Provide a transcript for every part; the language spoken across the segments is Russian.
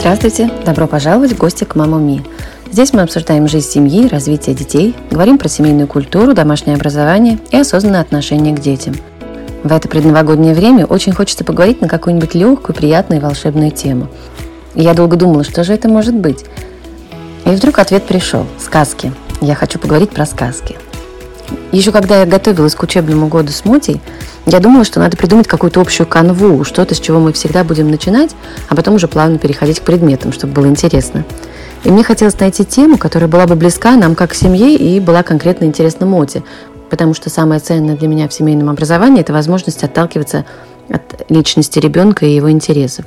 Здравствуйте! Добро пожаловать в гости к Маму Ми. Здесь мы обсуждаем жизнь семьи, развитие детей, говорим про семейную культуру, домашнее образование и осознанное отношение к детям. В это предновогоднее время очень хочется поговорить на какую-нибудь легкую, приятную и волшебную тему. И я долго думала, что же это может быть. И вдруг ответ пришел – сказки. Я хочу поговорить про сказки – еще когда я готовилась к учебному году с Мотей, я думала, что надо придумать какую-то общую канву, что-то, с чего мы всегда будем начинать, а потом уже плавно переходить к предметам, чтобы было интересно. И мне хотелось найти тему, которая была бы близка нам как семье и была конкретно интересна Моте, потому что самое ценное для меня в семейном образовании – это возможность отталкиваться от личности ребенка и его интересов.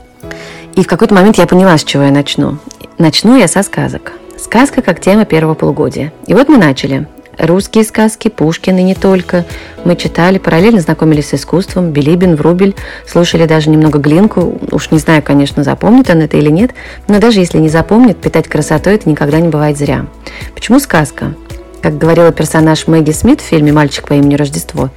И в какой-то момент я поняла, с чего я начну. Начну я со сказок. Сказка как тема первого полугодия. И вот мы начали. Русские сказки, Пушкин и не только. Мы читали, параллельно знакомились с искусством, Билибин, Врубель, слушали даже немного Глинку. Уж не знаю, конечно, запомнит он это или нет, но даже если не запомнит, питать красотой это никогда не бывает зря. Почему сказка? Как говорила персонаж Мэгги Смит в фильме «Мальчик по имени Рождество»,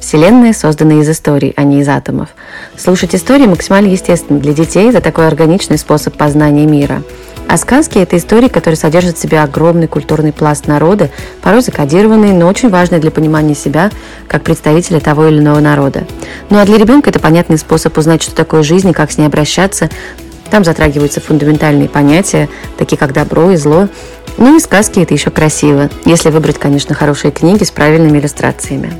Вселенная создана из историй, а не из атомов. Слушать истории максимально естественно для детей за такой органичный способ познания мира – а сказки – это истории, которые содержат в себе огромный культурный пласт народа, порой закодированный, но очень важный для понимания себя как представителя того или иного народа. Ну а для ребенка это понятный способ узнать, что такое жизнь и как с ней обращаться. Там затрагиваются фундаментальные понятия, такие как добро и зло. Ну и сказки – это еще красиво, если выбрать, конечно, хорошие книги с правильными иллюстрациями.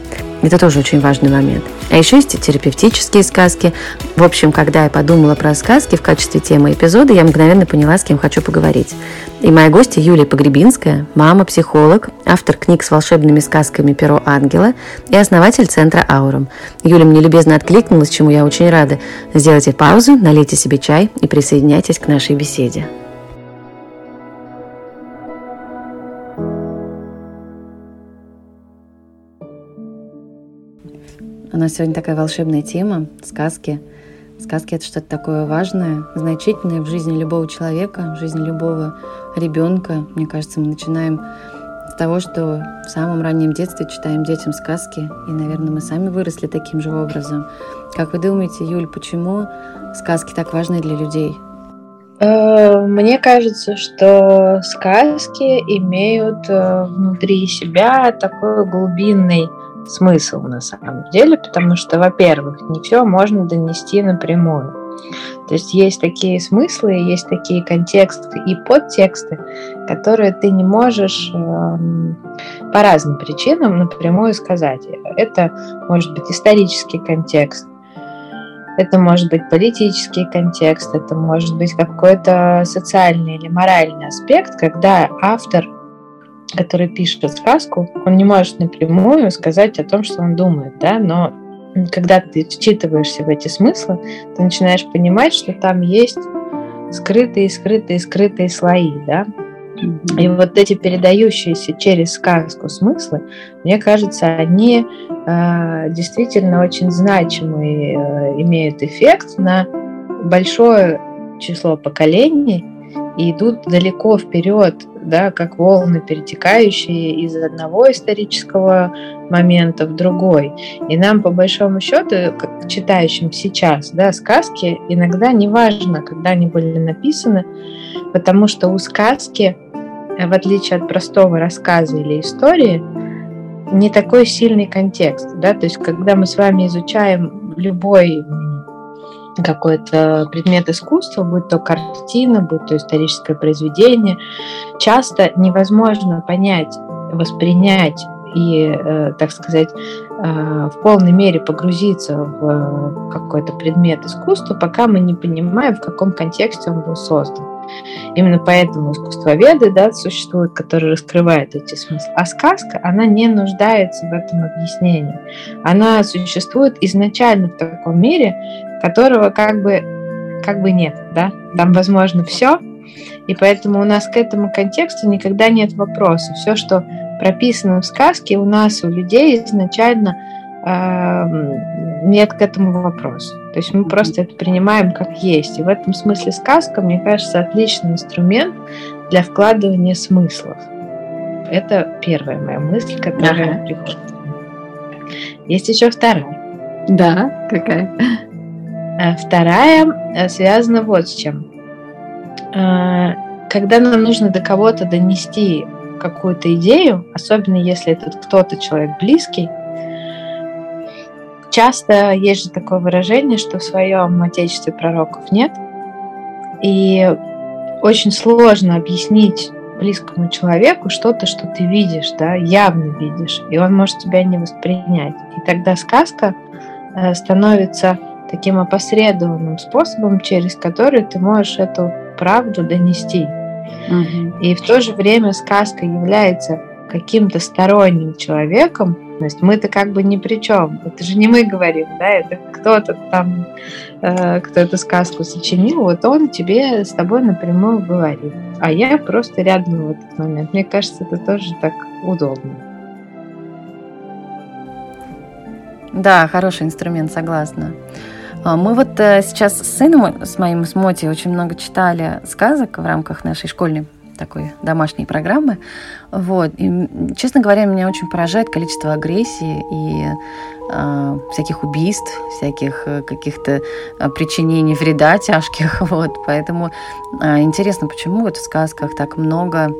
Это тоже очень важный момент. А еще есть терапевтические сказки. В общем, когда я подумала про сказки в качестве темы эпизода, я мгновенно поняла, с кем хочу поговорить. И моя гостья Юлия Погребинская, мама-психолог, автор книг с волшебными сказками «Перо ангела» и основатель центра «Аурум». Юля мне любезно откликнулась, чему я очень рада. Сделайте паузу, налейте себе чай и присоединяйтесь к нашей беседе. У нас сегодня такая волшебная тема – сказки. Сказки – это что-то такое важное, значительное в жизни любого человека, в жизни любого ребенка. Мне кажется, мы начинаем с того, что в самом раннем детстве читаем детям сказки, и, наверное, мы сами выросли таким же образом. Как вы думаете, Юль, почему сказки так важны для людей? Э, мне кажется, что сказки имеют э, внутри себя такой глубинный смысл на самом деле, потому что, во-первых, не все можно донести напрямую. То есть есть такие смыслы, есть такие контексты и подтексты, которые ты не можешь э, по разным причинам напрямую сказать. Это может быть исторический контекст, это может быть политический контекст, это может быть какой-то социальный или моральный аспект, когда автор который пишет сказку, он не может напрямую сказать о том, что он думает, да, но когда ты вчитываешься в эти смыслы, ты начинаешь понимать, что там есть скрытые, скрытые, скрытые слои, да. И вот эти передающиеся через сказку смыслы, мне кажется, они э, действительно очень значимый э, имеют эффект на большое число поколений и идут далеко вперед да, как волны, перетекающие из одного исторического момента в другой. И нам, по большому счету, как читающим сейчас, да, сказки иногда не важно, когда они были написаны, потому что у сказки, в отличие от простого рассказа или истории, не такой сильный контекст, да, то есть когда мы с вами изучаем любой какой-то предмет искусства, будь то картина, будь то историческое произведение, часто невозможно понять, воспринять и, э, так сказать, э, в полной мере погрузиться в какой-то предмет искусства, пока мы не понимаем, в каком контексте он был создан. Именно поэтому искусствоведы да, существуют, которые раскрывают эти смыслы. А сказка, она не нуждается в этом объяснении. Она существует изначально в таком мире, которого как бы, как бы нет. Да? Там возможно все, и поэтому у нас к этому контексту никогда нет вопроса. Все, что прописано в сказке, у нас, у людей изначально э, нет к этому вопроса. То есть мы просто это принимаем как есть. И в этом смысле сказка, мне кажется, отличный инструмент для вкладывания смыслов. Это первая моя мысль, которая ага. приходит. Есть еще вторая. Да, какая? А вторая э, связана вот с чем. А, когда нам нужно до кого-то донести какую-то идею, особенно если этот кто-то человек близкий, часто есть же такое выражение, что в своем отечестве пророков нет. И очень сложно объяснить близкому человеку что-то, что ты видишь, да, явно видишь, и он может тебя не воспринять. И тогда сказка э, становится таким опосредованным способом, через который ты можешь эту правду донести. Угу. И в то же время сказка является каким-то сторонним человеком, то есть мы-то как бы ни при чем. Это же не мы говорим, да, это кто-то там, э, кто эту сказку сочинил, вот он тебе с тобой напрямую говорит. А я просто рядом в этот момент. Мне кажется, это тоже так удобно. Да, хороший инструмент, согласна. А, мы вот э, сейчас с сыном, с моим, с Моти, очень много читали сказок в рамках нашей школьной такой домашней программы. Вот. И, честно говоря, меня очень поражает количество агрессии и э, всяких убийств, всяких э, каких-то э, причинений вреда тяжких. Вот. Поэтому э, интересно, почему вот в сказках так много,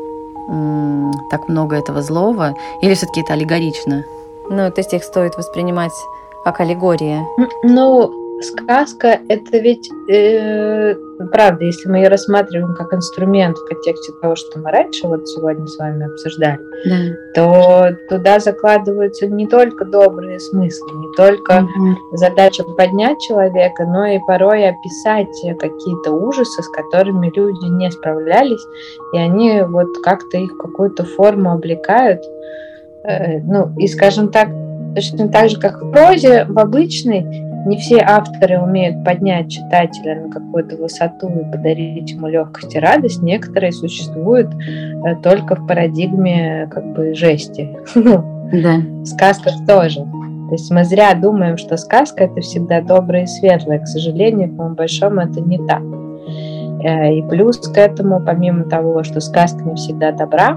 э, так много этого злого, или все-таки это аллегорично? Ну, то есть их стоит воспринимать как аллегория. Ну, сказка это ведь э, правда, если мы ее рассматриваем как инструмент в контексте того, что мы раньше вот сегодня с вами обсуждали, да. то туда закладываются не только добрые смыслы, не только угу. задача поднять человека, но и порой описать какие-то ужасы, с которыми люди не справлялись, и они вот как-то их какую-то форму облекают. Э, ну, и скажем так, точно так же, как в прозе, в обычной, не все авторы умеют поднять читателя на какую-то высоту и подарить ему легкость и радость. Некоторые существуют э, только в парадигме как бы жести. Да. В сказках тоже. То есть мы зря думаем, что сказка это всегда доброе и светлое. К сожалению, по моему большому, это не так. Э, и плюс к этому, помимо того, что сказка не всегда добра,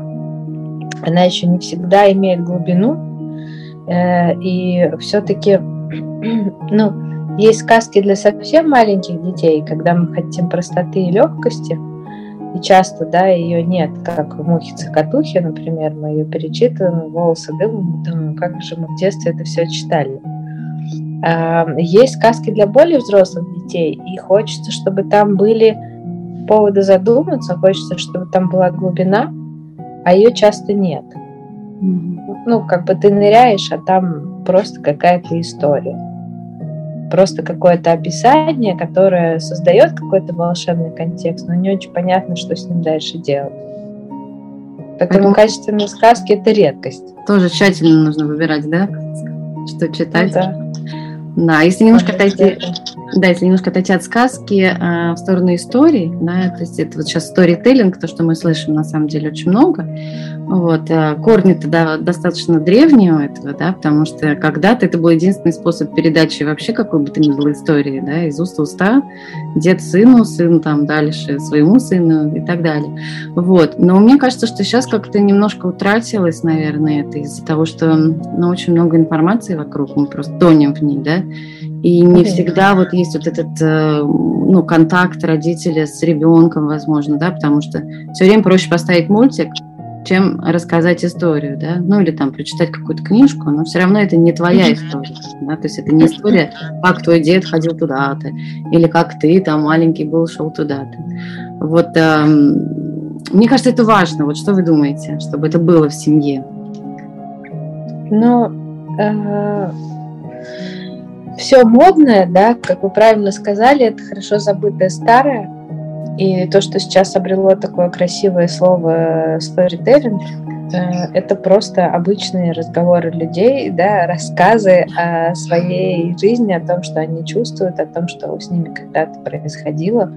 она еще не всегда имеет глубину. Э, и все-таки ну, есть сказки для совсем маленьких детей, когда мы хотим простоты и легкости, и часто, да, ее нет, как в «Мухе-цокотухе», например, мы ее перечитываем, волосы дымом, думаем, как же мы в детстве это все читали. А, есть сказки для более взрослых детей, и хочется, чтобы там были поводы задуматься, хочется, чтобы там была глубина, а ее часто нет. Ну, как бы ты ныряешь, а там просто какая-то история просто какое-то описание, которое создает какой-то волшебный контекст, но не очень понятно, что с ним дальше делать. Поэтому качественные сказки это редкость. Тоже тщательно нужно выбирать, да? Что читать. Ну, да. Да, если немножко отойти, да, если немножко отойти от сказки э, в сторону истории, да, то есть это вот сейчас сторителлинг, то, что мы слышим на самом деле очень много, вот, э, корни-то да, достаточно древние у этого, да, потому что когда-то это был единственный способ передачи вообще какой бы то ни было истории, да, из уст в уста, дед сыну, сын там дальше своему сыну и так далее. Вот, но мне кажется, что сейчас как-то немножко утратилось, наверное, это из-за того, что ну, очень много информации вокруг, мы просто тонем в ней, да, и не всегда вот есть вот этот э, ну, контакт родителя с ребенком, возможно, да, потому что все время проще поставить мультик, чем рассказать историю, да, ну или там прочитать какую-то книжку, но все равно это не твоя история, да, то есть это не история, как твой дед ходил туда-то, или как ты там маленький был, шел туда-то. Вот э, мне кажется, это важно. Вот что вы думаете, чтобы это было в семье? Ну, э, все модное, да, как вы правильно сказали, это хорошо забытое старое, и то, что сейчас обрело такое красивое слово storytelling, э, это просто обычные разговоры людей, да, рассказы о своей жизни, о том, что они чувствуют, о том, что с ними когда-то происходило.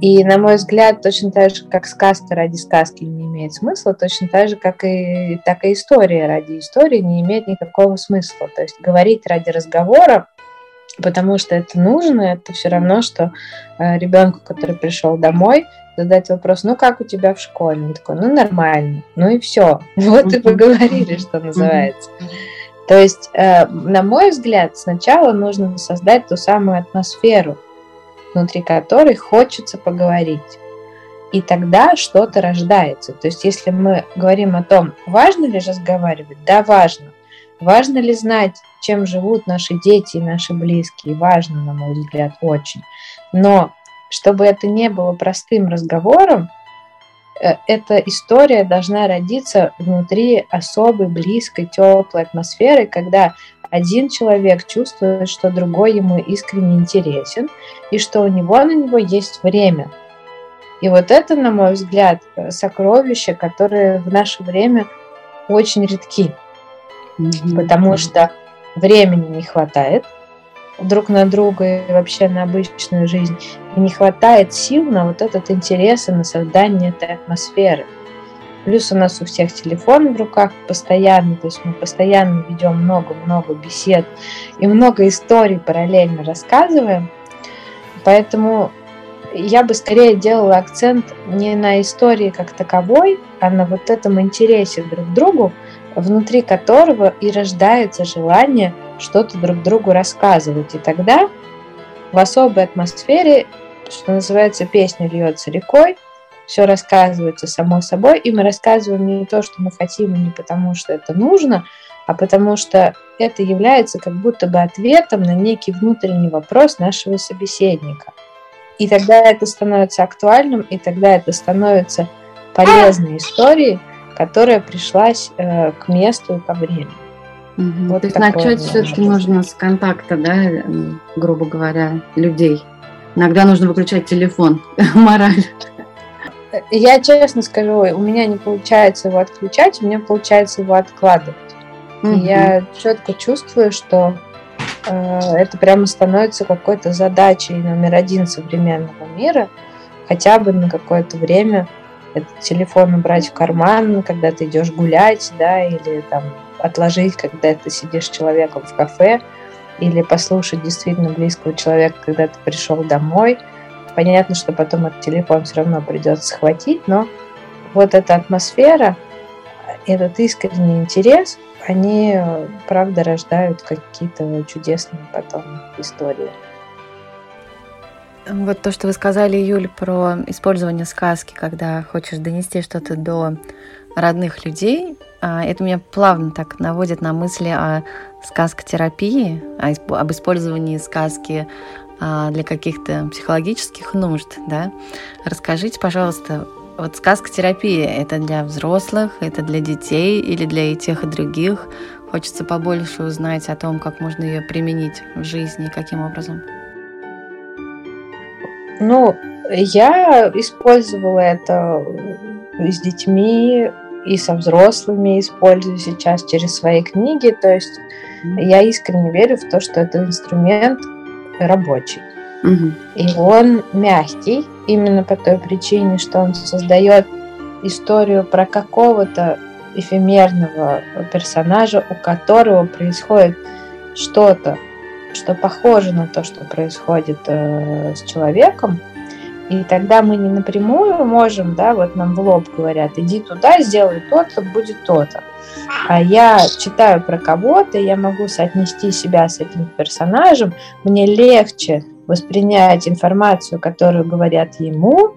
И, на мой взгляд, точно так же, как сказка ради сказки не имеет смысла, точно так же, как и, так и история ради истории не имеет никакого смысла. То есть говорить ради разговора потому что это нужно, это все равно, что э, ребенку, который пришел домой, задать вопрос, ну как у тебя в школе? Он такой, ну нормально, ну и все. Вот и поговорили, что называется. То есть, э, на мой взгляд, сначала нужно создать ту самую атмосферу, внутри которой хочется поговорить. И тогда что-то рождается. То есть, если мы говорим о том, важно ли разговаривать, да, важно. Важно ли знать, чем живут наши дети и наши близкие? Важно, на мой взгляд, очень. Но чтобы это не было простым разговором, э, эта история должна родиться внутри особой, близкой, теплой атмосферы, когда один человек чувствует, что другой ему искренне интересен, и что у него на него есть время. И вот это, на мой взгляд, сокровища, которые в наше время очень редки, mm-hmm. потому что времени не хватает друг на друга и вообще на обычную жизнь, и не хватает сил на вот этот интерес и на создание этой атмосферы. Плюс у нас у всех телефон в руках постоянно, то есть мы постоянно ведем много-много бесед и много историй параллельно рассказываем. Поэтому я бы скорее делала акцент не на истории как таковой, а на вот этом интересе друг к другу, внутри которого и рождается желание что-то друг другу рассказывать. И тогда в особой атмосфере, что называется, песня льется рекой, все рассказывается само собой, и мы рассказываем не то, что мы хотим, и не потому, что это нужно, а потому что это является как будто бы ответом на некий внутренний вопрос нашего собеседника. И тогда это становится актуальным, и тогда это становится полезной историей, которая пришлась э, к месту и ко времени. Угу. Вот То есть начать все-таки нужно с контакта, да, грубо говоря, людей. Иногда нужно выключать телефон, мораль. Я честно скажу, у меня не получается его отключать, у меня получается его откладывать. Угу. И я четко чувствую, что э, это прямо становится какой-то задачей номер один современного мира, хотя бы на какое-то время этот телефон убрать в карман, когда ты идешь гулять, да, или там отложить, когда ты сидишь с человеком в кафе, или послушать действительно близкого человека, когда ты пришел домой – Понятно, что потом этот телефон все равно придется схватить, но вот эта атмосфера, этот искренний интерес, они, правда, рождают какие-то чудесные потом истории. Вот то, что вы сказали, Юль, про использование сказки, когда хочешь донести что-то до родных людей, а, это меня плавно так наводит на мысли о сказкотерапии, об использовании сказки а, для каких-то психологических нужд, да. Расскажите, пожалуйста, вот сказка-терапия – это для взрослых, это для детей или для и тех, и других? Хочется побольше узнать о том, как можно ее применить в жизни, каким образом. Ну, я использовала это с детьми и со взрослыми, использую сейчас через свои книги. То есть я искренне верю в то, что это инструмент, рабочий. Угу. И он мягкий, именно по той причине, что он создает историю про какого-то эфемерного персонажа, у которого происходит что-то, что похоже на то, что происходит э, с человеком. И тогда мы не напрямую можем, да, вот нам в лоб говорят, иди туда, сделай то-то, будет то-то. А я читаю про кого-то, я могу соотнести себя с этим персонажем, мне легче воспринять информацию, которую говорят ему,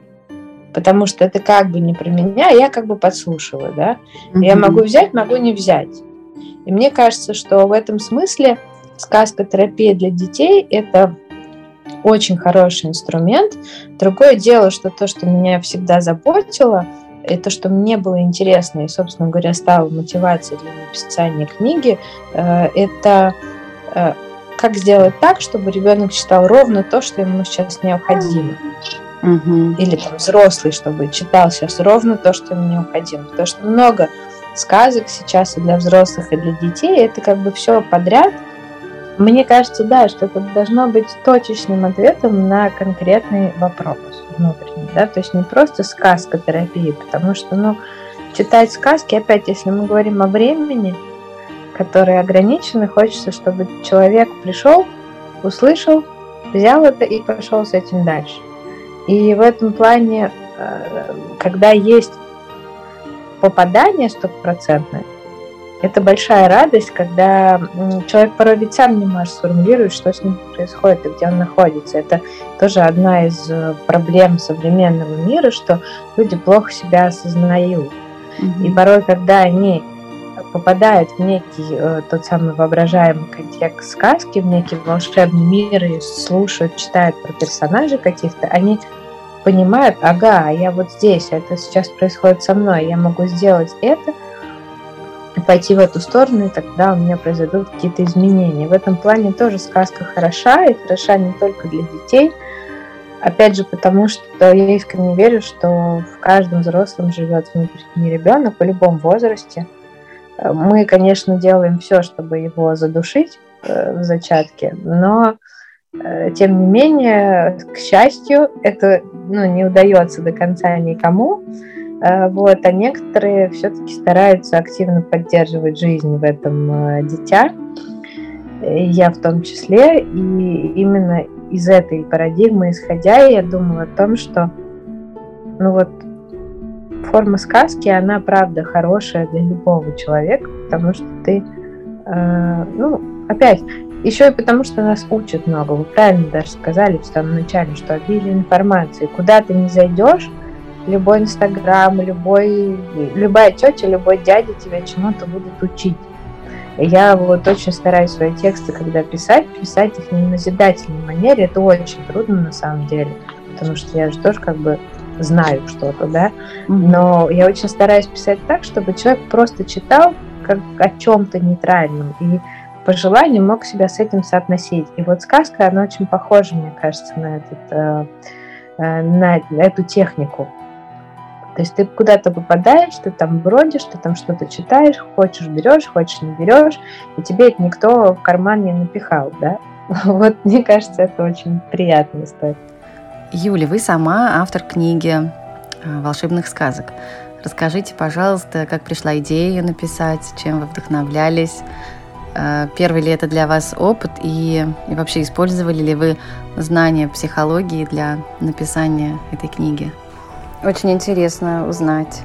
потому что это как бы не про меня, я как бы подслушиваю, да. Mm-hmm. Я могу взять, могу не взять. И мне кажется, что в этом смысле сказка терапия для детей – это очень хороший инструмент. Другое дело, что то, что меня всегда заботило – и то, что мне было интересно, и, собственно говоря, стало мотивацией для написания книги, э, это э, как сделать так, чтобы ребенок читал ровно то, что ему сейчас необходимо. Угу. Или там взрослый, чтобы читал сейчас ровно то, что ему необходимо. Потому что много сказок сейчас и для взрослых, и для детей, это как бы все подряд. Мне кажется, да, что это должно быть точечным ответом на конкретный вопрос внутренний, да, то есть не просто сказка терапии, потому что, ну, читать сказки, опять, если мы говорим о времени, которое ограничено, хочется, чтобы человек пришел, услышал, взял это и пошел с этим дальше. И в этом плане, э, когда есть попадание стопроцентное, это большая радость, когда человек порой ведь сам не может сформулировать, что с ним происходит и где он находится. Это тоже одна из э, проблем современного мира, что люди плохо себя осознают. Mm-hmm. И порой, когда они попадают в некий э, тот самый воображаемый контекст сказки, в некий волшебный мир и слушают, читают про персонажей каких-то, они понимают, ага, а я вот здесь, это сейчас происходит со мной, я могу сделать это – пойти в эту сторону, и тогда у меня произойдут какие-то изменения. В этом плане тоже сказка хороша, и хороша не только для детей, опять же, потому что я искренне верю, что в каждом взрослом живет внутренний ребенок в любом возрасте. Мы, конечно, делаем все, чтобы его задушить э, в зачатке, но э, тем не менее, к счастью, это ну, не удается до конца никому. Э, вот, а некоторые все-таки стараются активно поддерживать жизнь в этом э, дитя, я в том числе, и именно из этой парадигмы исходя, я думала о том, что ну вот форма сказки, она правда хорошая для любого человека, потому что ты, э, ну, опять, еще и потому, что нас учат много. Вы правильно даже сказали в самом начале, что обилие информации. Куда ты не зайдешь, любой Инстаграм, любой, любая тетя, любой дядя тебя чему-то будет учить. Я вот очень стараюсь свои тексты, когда писать, писать их не в назидательной манере. Это очень трудно на самом деле, потому что я же тоже как бы знаю что-то, да. Но я очень стараюсь писать так, чтобы человек просто читал как о чем-то нейтральном и по желанию мог себя с этим соотносить. И вот сказка, она очень похожа, мне кажется, на, этот, э, э, на эту технику. То есть ты куда-то попадаешь, ты там бродишь, ты там что-то читаешь, хочешь берешь, хочешь не берешь, и тебе это никто в карман не напихал, да? Вот мне кажется, это очень приятная история. Юля, вы сама автор книги э, волшебных сказок. Расскажите, пожалуйста, как пришла идея написать, чем вы вдохновлялись, э, первый ли это для вас опыт и, и вообще использовали ли вы знания психологии для написания этой книги? Очень интересно узнать.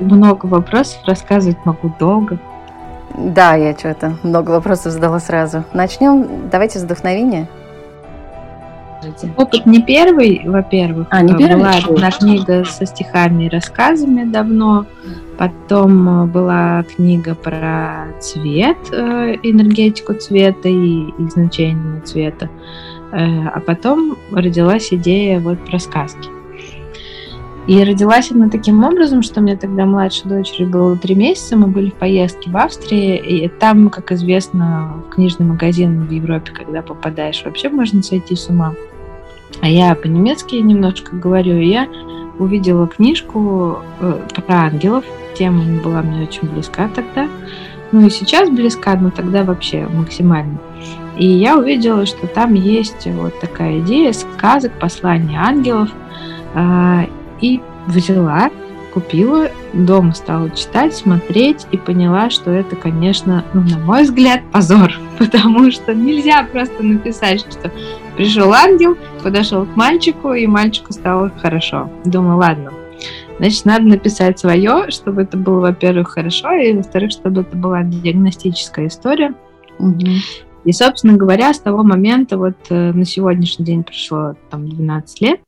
Много вопросов, рассказывать могу долго. Да, я что-то много вопросов задала сразу. Начнем, давайте с вдохновения. Опыт не первый, во-первых. А, не первый? Была одна книга со стихами и рассказами давно. Потом э, была книга про цвет, э, энергетику цвета и, и значение цвета. Э, а потом родилась идея вот про сказки. И родилась она таким образом, что мне тогда младшей дочери было три месяца, мы были в поездке в Австрии, и там, как известно, в книжный магазин в Европе, когда попадаешь, вообще можно сойти с ума. А я по-немецки немножко говорю, и я увидела книжку э, про ангелов, тема была мне очень близка тогда, ну и сейчас близка, но тогда вообще максимально. И я увидела, что там есть вот такая идея сказок, послания ангелов, а, и взяла, купила, дома стала читать, смотреть и поняла, что это, конечно, ну, на мой взгляд, позор, потому что нельзя просто написать, что пришел ангел, подошел к мальчику, и мальчику стало хорошо. Думаю, ладно, значит, надо написать свое, чтобы это было, во-первых, хорошо, и, во-вторых, чтобы это была диагностическая история. Угу. И, собственно говоря, с того момента вот э, на сегодняшний день прошло там 12 лет,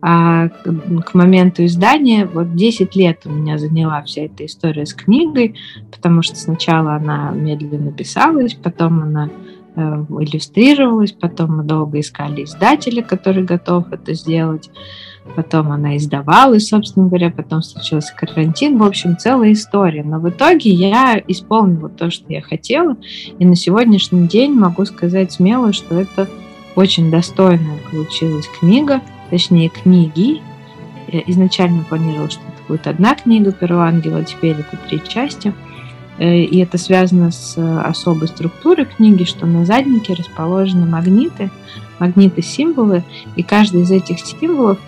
а к моменту издания вот 10 лет у меня заняла вся эта история с книгой, потому что сначала она медленно писалась, потом она э, иллюстрировалась, потом мы долго искали издателя, который готов это сделать, потом она издавалась, собственно говоря, потом случился карантин, в общем, целая история. Но в итоге я исполнила то, что я хотела, и на сегодняшний день могу сказать смело, что это очень достойная получилась книга, точнее книги. Я изначально планировала, что это будет одна книга «Перо ангела», теперь это три части. Э, и это связано с э, особой структурой книги, что на заднике расположены магниты, магниты-символы, и каждый из этих символов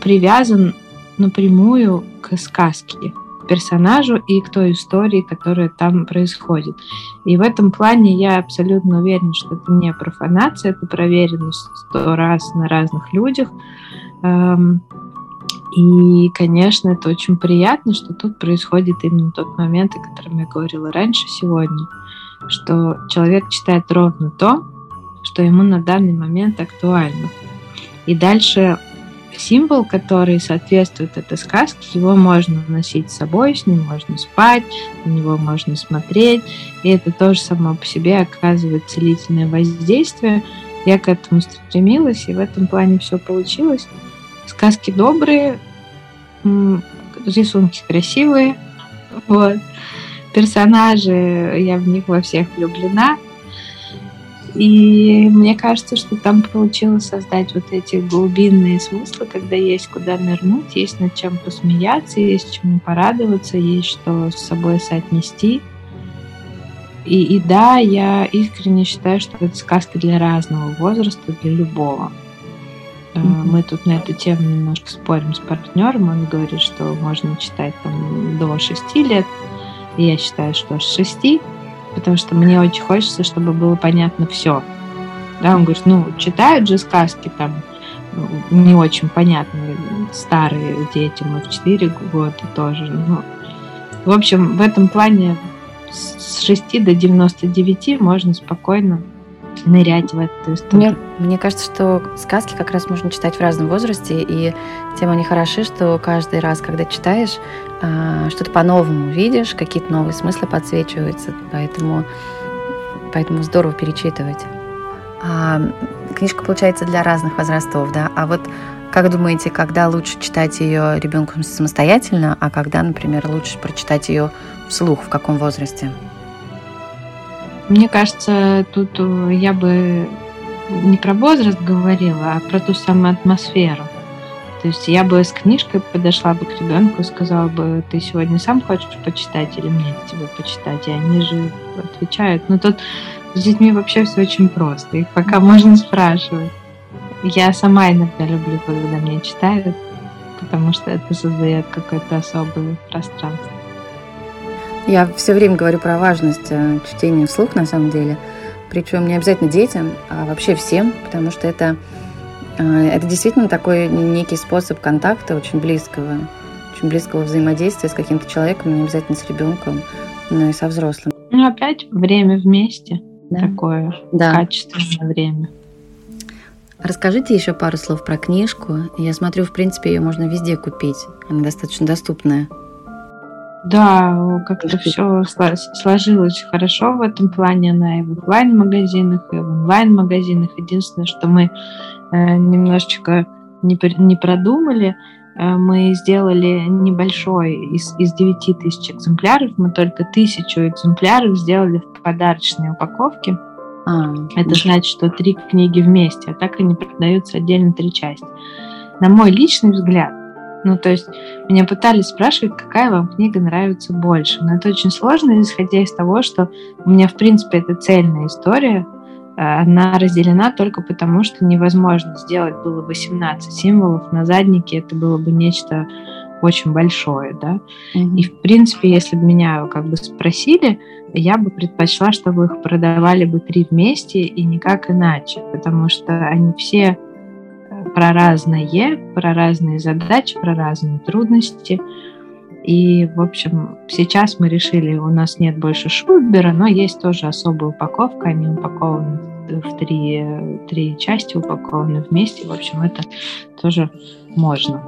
привязан напрямую к сказке. Персонажу и к той истории, которая там происходит. И в этом плане я абсолютно уверена, что это не профанация, это проверено сто раз на разных людях. Эм, и, конечно, это очень приятно, что тут происходит именно тот момент, о котором я говорила раньше сегодня, что человек читает ровно то, что ему на данный момент актуально. И дальше символ, который соответствует этой сказке, его можно носить с собой, с ним можно спать, на него можно смотреть, и это тоже само по себе оказывает целительное воздействие. Я к этому стремилась, и в этом плане все получилось. Сказки добрые, рисунки красивые, вот. Персонажи, я в них во всех влюблена. И мне кажется, что там получилось создать вот эти глубинные смыслы, когда есть куда нырнуть, есть над чем посмеяться, есть чему порадоваться, есть что с собой соотнести. И, и да, я искренне считаю, что это сказка для разного возраста, для любого. Mm-hmm. Мы тут на эту тему немножко спорим с партнером. Он говорит, что можно читать там до 6 лет. Я считаю, что с 6, потому что мне очень хочется, чтобы было понятно все. Да, он говорит, ну, читают же сказки там не очень понятные старые детям, и в 4 года тоже. Ну, в общем, в этом плане с 6 до 99 можно спокойно нырять в эту историю. Мне, мне кажется, что сказки как раз можно читать в разном возрасте, и тем они хороши, что каждый раз, когда читаешь, а, что-то по-новому видишь, какие-то новые смыслы подсвечиваются, поэтому, поэтому здорово перечитывать. А, книжка получается для разных возрастов, да, а вот как думаете, когда лучше читать ее ребенку самостоятельно, а когда, например, лучше прочитать ее вслух, в каком возрасте? Мне кажется, тут э, я бы не про возраст говорила, а про ту самую атмосферу. То есть я бы с книжкой подошла бы к ребенку и сказала бы, ты сегодня сам хочешь почитать или мне тебе почитать? И они же отвечают. Но тут с детьми вообще все очень просто. Их пока можно спрашивать. Я сама иногда люблю, когда мне читают, потому что это создает какое-то особое пространство. Я все время говорю про важность э, чтения вслух, на самом деле. Причем не обязательно детям, а вообще всем, потому что это, э, это действительно такой некий способ контакта очень близкого, очень близкого взаимодействия с каким-то человеком, не обязательно с ребенком, но и со взрослым. Ну, опять время вместе. Да? Такое да. качественное время. Расскажите еще пару слов про книжку. Я смотрю, в принципе, ее можно везде купить. Она достаточно доступная. Да, как-то все сложилось хорошо в этом плане. Она и в офлайн-магазинах, и в онлайн-магазинах. Единственное, что мы э, немножечко не, не продумали, э, мы сделали небольшой из, из 9 тысяч экземпляров, мы только тысячу экземпляров сделали в подарочной упаковке. А, Это значит, что три книги вместе, а так они продаются отдельно три части. На мой личный взгляд, ну, то есть меня пытались спрашивать, какая вам книга нравится больше. Но это очень сложно, исходя из того, что у меня, в принципе, это цельная история. Э, она разделена только потому, что невозможно сделать было 18 символов на заднике. Это было бы нечто очень большое, да. Mm-hmm. И, в принципе, если бы меня как бы спросили, я бы предпочла, чтобы их продавали бы три вместе и никак иначе, потому что они все про разное, про разные задачи, про разные трудности. И, в общем, сейчас мы решили, у нас нет больше Шубера, но есть тоже особая упаковка, они упакованы в три, три части, упакованы вместе. В общем, это тоже можно.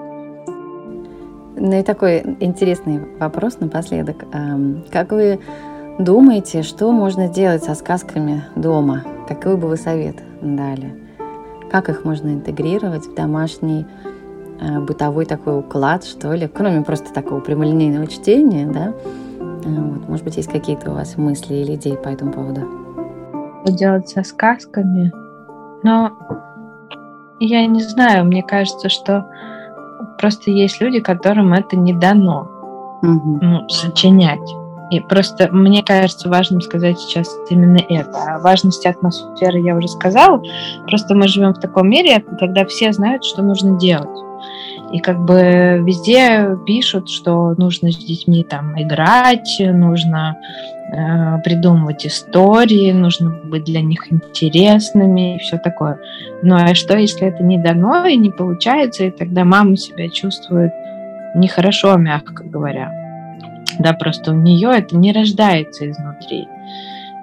Ну и такой интересный вопрос напоследок. Как вы думаете, что можно делать со сказками дома? Какой бы вы совет дали? Как их можно интегрировать в домашний э, бытовой такой уклад, что ли, кроме просто такого прямолинейного чтения, да? Э, вот, может быть, есть какие-то у вас мысли или идеи по этому поводу? Что делать со сказками? Но я не знаю, мне кажется, что просто есть люди, которым это не дано угу. ну, сочинять. И просто мне кажется важным сказать сейчас именно это. О важности атмосферы я уже сказала. Просто мы живем в таком мире, когда все знают, что нужно делать. И как бы везде пишут, что нужно с детьми там играть, нужно э, придумывать истории, нужно быть для них интересными и все такое. Ну а что, если это не дано и не получается, и тогда мама себя чувствует нехорошо, мягко говоря. Да, просто у нее это не рождается изнутри.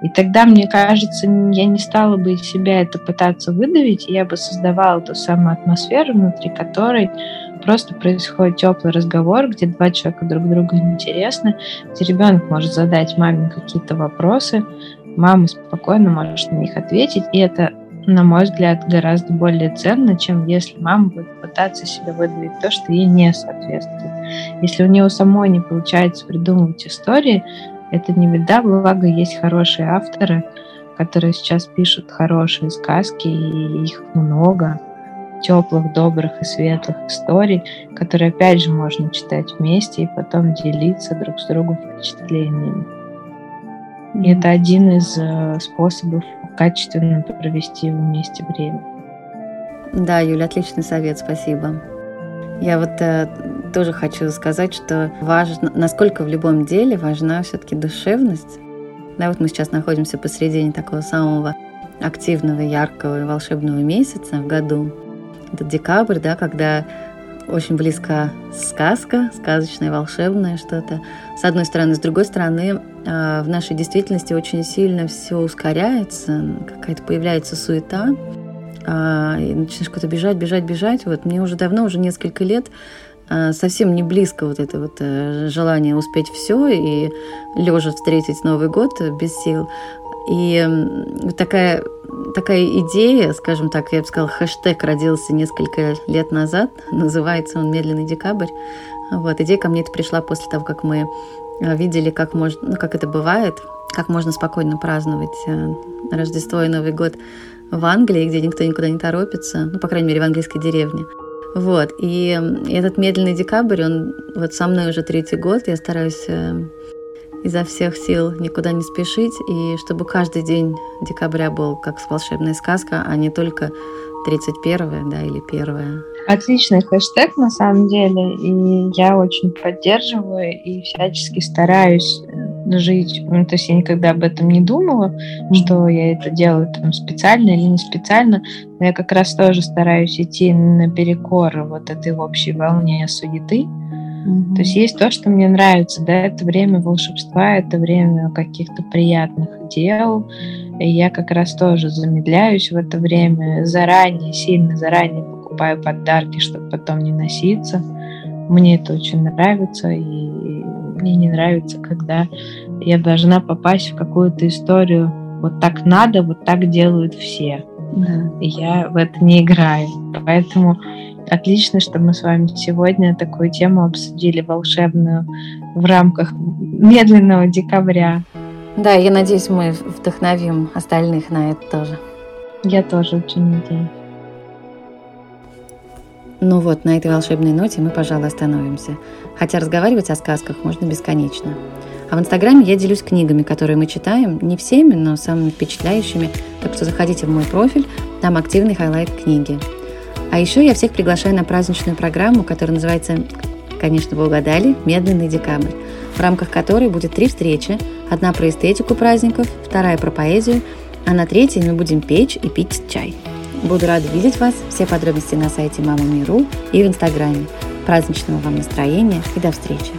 И тогда, мне кажется, я не стала бы из себя это пытаться выдавить, я бы создавала ту самую атмосферу, внутри которой просто происходит теплый разговор, где два человека друг другу интересны, где ребенок может задать маме какие-то вопросы, мама спокойно может на них ответить, и это на мой взгляд, гораздо более ценно, чем если мама будет пытаться себе выдавить то, что ей не соответствует. Если у нее самой не получается придумывать истории, это не беда, благо есть хорошие авторы, которые сейчас пишут хорошие сказки, и их много, теплых, добрых и светлых историй, которые, опять же, можно читать вместе и потом делиться друг с другом впечатлениями. И это один из э, способов качественно провести вместе время. Да, Юля, отличный совет, спасибо. Я вот э, тоже хочу сказать, что важно, насколько в любом деле важна все-таки душевность. Да, вот мы сейчас находимся посредине такого самого активного, яркого и волшебного месяца в году. Это декабрь, да, когда очень близко сказка, сказочное, волшебное что-то. С одной стороны. С другой стороны, а, в нашей действительности очень сильно все ускоряется, какая-то появляется суета, а, и начинаешь куда-то бежать, бежать, бежать. Вот мне уже давно, уже несколько лет а, совсем не близко вот это вот э, желание успеть все и лежа встретить Новый год без сил. И такая, такая идея, скажем так, я бы сказала, хэштег родился несколько лет назад, называется он «Медленный декабрь». Вот, идея ко мне это пришла после того, как мы э, видели, как, можно, ну, как это бывает, как можно спокойно праздновать э, Рождество и Новый год в Англии, где никто никуда не торопится, ну, по крайней мере, в английской деревне. Вот, и этот медленный декабрь, он вот со мной уже третий год, я стараюсь э, изо всех сил никуда не спешить, и чтобы каждый день декабря был как волшебная сказка, а не только 31 да, или 1 Отличный хэштег на самом деле, и я очень поддерживаю и всячески стараюсь э, жить. Ну, то есть я никогда об этом не думала, что я это делаю там специально или не специально, но я как раз тоже стараюсь идти наперекор вот этой общей волне суеты, то есть есть то, что мне нравится, да, это время волшебства, это время каких-то приятных дел. И я как раз тоже замедляюсь в это время, заранее, сильно заранее покупаю подарки, чтобы потом не носиться. Мне это очень нравится, и мне не нравится, когда я должна попасть в какую-то историю вот так надо, вот так делают все. Да. И я в это не играю. Поэтому Отлично, что мы с вами сегодня такую тему обсудили волшебную в рамках медленного декабря. Да, я надеюсь, мы вдохновим остальных на это тоже. Я тоже очень надеюсь. Ну вот, на этой волшебной ноте мы, пожалуй, остановимся. Хотя разговаривать о сказках можно бесконечно. А в Инстаграме я делюсь книгами, которые мы читаем, не всеми, но самыми впечатляющими. Так что заходите в мой профиль, там активный highlight книги. А еще я всех приглашаю на праздничную программу, которая называется, конечно, вы угадали, «Медленный декабрь», в рамках которой будет три встречи. Одна про эстетику праздников, вторая про поэзию, а на третьей мы будем печь и пить чай. Буду рада видеть вас. Все подробности на сайте Мама Миру и в Инстаграме. Праздничного вам настроения и до встречи!